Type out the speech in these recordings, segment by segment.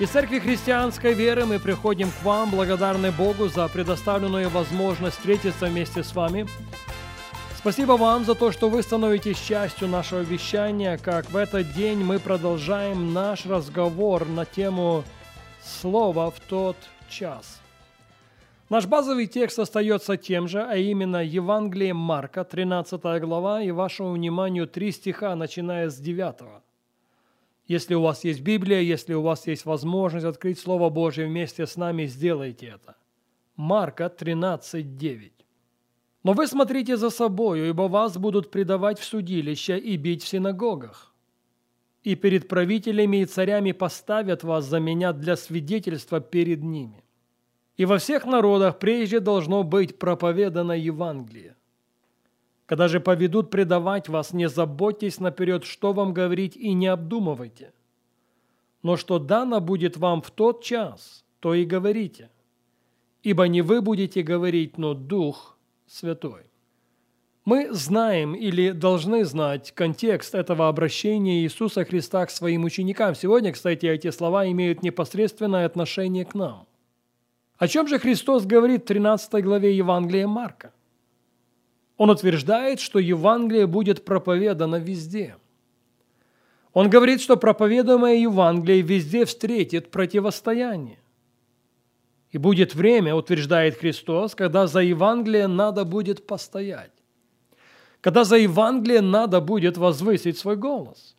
Из Церкви Христианской Веры мы приходим к вам, благодарны Богу за предоставленную возможность встретиться вместе с вами. Спасибо вам за то, что вы становитесь частью нашего вещания, как в этот день мы продолжаем наш разговор на тему «Слово в тот час». Наш базовый текст остается тем же, а именно Евангелие Марка, 13 глава, и вашему вниманию три стиха, начиная с 9. Если у вас есть Библия, если у вас есть возможность открыть Слово Божье вместе с нами, сделайте это. Марка 13:9. Но вы смотрите за собою, ибо вас будут предавать в судилище и бить в синагогах. И перед правителями и царями поставят вас за меня для свидетельства перед ними. И во всех народах прежде должно быть проповедано Евангелие. Когда же поведут предавать вас, не заботьтесь наперед, что вам говорить, и не обдумывайте. Но что дано будет вам в тот час, то и говорите. Ибо не вы будете говорить, но Дух Святой. Мы знаем или должны знать контекст этого обращения Иисуса Христа к своим ученикам. Сегодня, кстати, эти слова имеют непосредственное отношение к нам. О чем же Христос говорит в 13 главе Евангелия Марка? Он утверждает, что Евангелие будет проповедано везде. Он говорит, что проповедуемое Евангелие везде встретит противостояние. И будет время, утверждает Христос, когда за Евангелие надо будет постоять. Когда за Евангелие надо будет возвысить свой голос.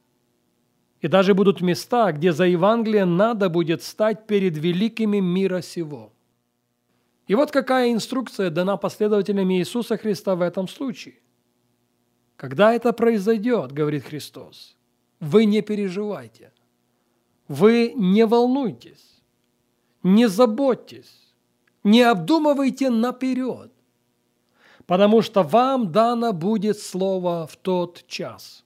И даже будут места, где за Евангелие надо будет стать перед великими мира сего – и вот какая инструкция дана последователям Иисуса Христа в этом случае. Когда это произойдет, говорит Христос, вы не переживайте, вы не волнуйтесь, не заботьтесь, не обдумывайте наперед, потому что вам дано будет слово в тот час.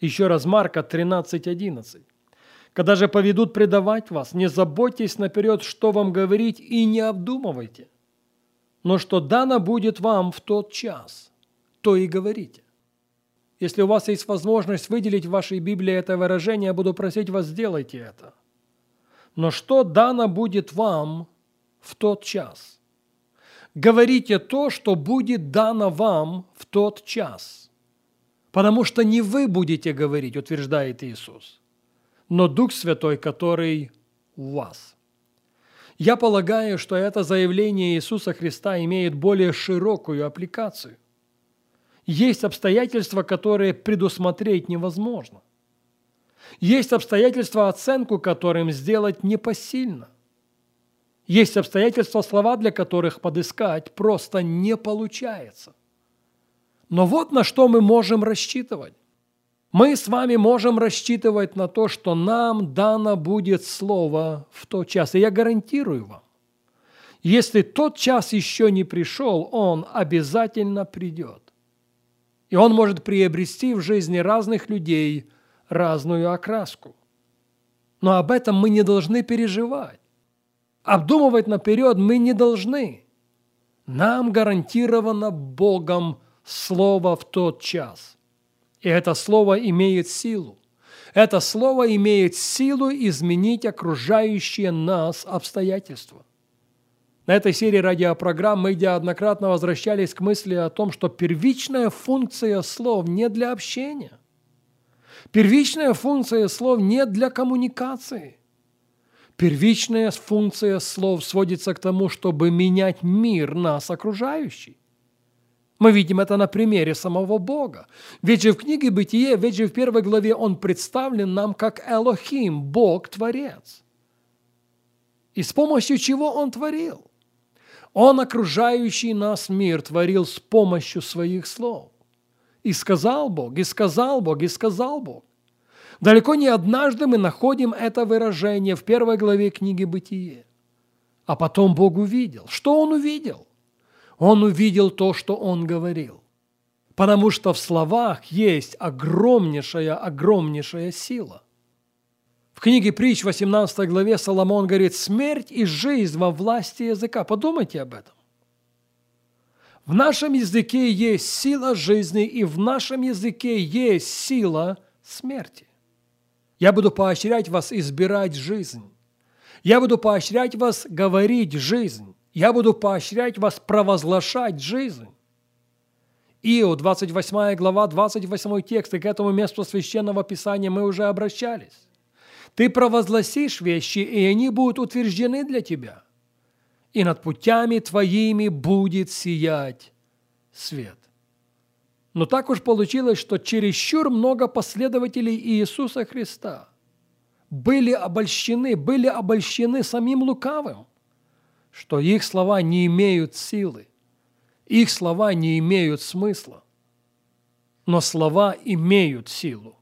Еще раз Марка 13.11. Когда же поведут предавать вас, не заботьтесь наперед, что вам говорить, и не обдумывайте. Но что дано будет вам в тот час, то и говорите. Если у вас есть возможность выделить в вашей Библии это выражение, я буду просить вас, сделайте это. Но что дано будет вам в тот час? Говорите то, что будет дано вам в тот час. Потому что не вы будете говорить, утверждает Иисус – но Дух Святой, который у вас. Я полагаю, что это заявление Иисуса Христа имеет более широкую аппликацию. Есть обстоятельства, которые предусмотреть невозможно. Есть обстоятельства, оценку которым сделать непосильно. Есть обстоятельства, слова для которых подыскать просто не получается. Но вот на что мы можем рассчитывать. Мы с вами можем рассчитывать на то, что нам дано будет слово в тот час. И я гарантирую вам, если тот час еще не пришел, он обязательно придет. И он может приобрести в жизни разных людей разную окраску. Но об этом мы не должны переживать. Обдумывать наперед мы не должны. Нам гарантировано Богом слово в тот час. И это слово имеет силу. Это слово имеет силу изменить окружающие нас обстоятельства. На этой серии радиопрограмм мы неоднократно возвращались к мысли о том, что первичная функция слов не для общения. Первичная функция слов не для коммуникации. Первичная функция слов сводится к тому, чтобы менять мир нас окружающий. Мы видим это на примере самого Бога. Ведь же в книге Бытие, ведь же в первой главе он представлен нам как Элохим, Бог-творец. И с помощью чего он творил? Он окружающий нас мир творил с помощью своих слов. И сказал Бог, и сказал Бог, и сказал Бог. Далеко не однажды мы находим это выражение в первой главе книги «Бытие». А потом Бог увидел. Что Он увидел? Он увидел то, что Он говорил. Потому что в словах есть огромнейшая, огромнейшая сила. В книге Притч, 18 главе, Соломон говорит, «Смерть и жизнь во власти языка». Подумайте об этом. В нашем языке есть сила жизни, и в нашем языке есть сила смерти. Я буду поощрять вас избирать жизнь. Я буду поощрять вас говорить жизнь. Я буду поощрять вас провозглашать жизнь. Ио, 28 глава, 28 текст, и к этому месту Священного Писания мы уже обращались. Ты провозгласишь вещи, и они будут утверждены для тебя. И над путями твоими будет сиять свет. Но так уж получилось, что чересчур много последователей Иисуса Христа были обольщены, были обольщены самим лукавым, что их слова не имеют силы, их слова не имеют смысла. Но слова имеют силу.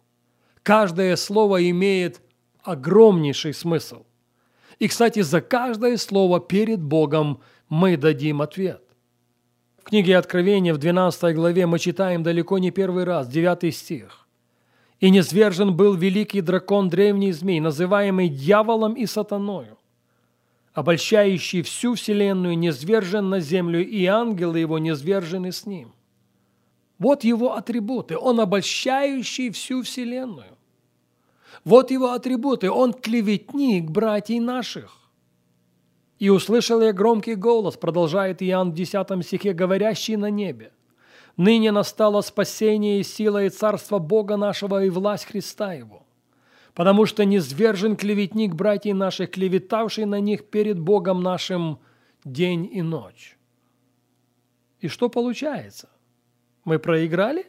Каждое слово имеет огромнейший смысл. И, кстати, за каждое слово перед Богом мы дадим ответ. В книге Откровения в 12 главе мы читаем далеко не первый раз, 9 стих. «И низвержен был великий дракон древний змей, называемый дьяволом и сатаною, обольщающий всю вселенную, низвержен на землю, и ангелы его низвержены с ним». Вот его атрибуты. Он обольщающий всю вселенную. Вот его атрибуты. Он клеветник братьев наших. «И услышал я громкий голос», продолжает Иоанн в 10 стихе, говорящий на небе. «Ныне настало спасение и сила и царство Бога нашего и власть Христа Его, потому что низвержен клеветник братьев наших, клеветавший на них перед Богом нашим день и ночь». И что получается? Мы проиграли?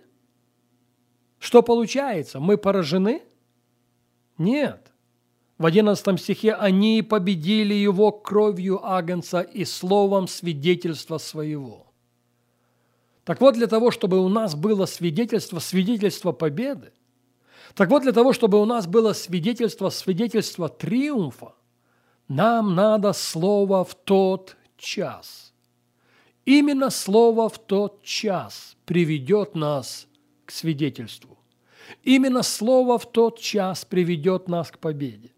Что получается? Мы поражены? Нет. В 11 стихе «Они победили его кровью Агнца и словом свидетельства своего». Так вот, для того, чтобы у нас было свидетельство, свидетельство победы, так вот, для того, чтобы у нас было свидетельство, свидетельство триумфа, нам надо слово в тот час. Именно слово в тот час приведет нас к свидетельству. Именно слово в тот час приведет нас к победе.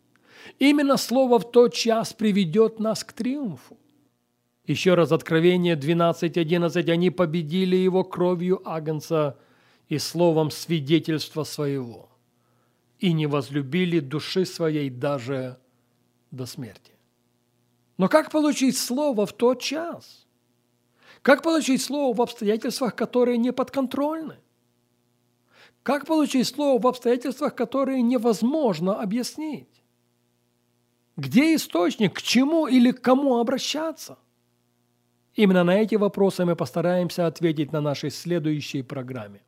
Именно слово в тот час приведет нас к триумфу. Еще раз Откровение 12.11. Они победили его кровью Агнца и словом свидетельства своего и не возлюбили души своей даже до смерти. Но как получить слово в тот час? Как получить слово в обстоятельствах, которые не подконтрольны? Как получить слово в обстоятельствах, которые невозможно объяснить? Где источник, к чему или к кому обращаться? Именно на эти вопросы мы постараемся ответить на нашей следующей программе.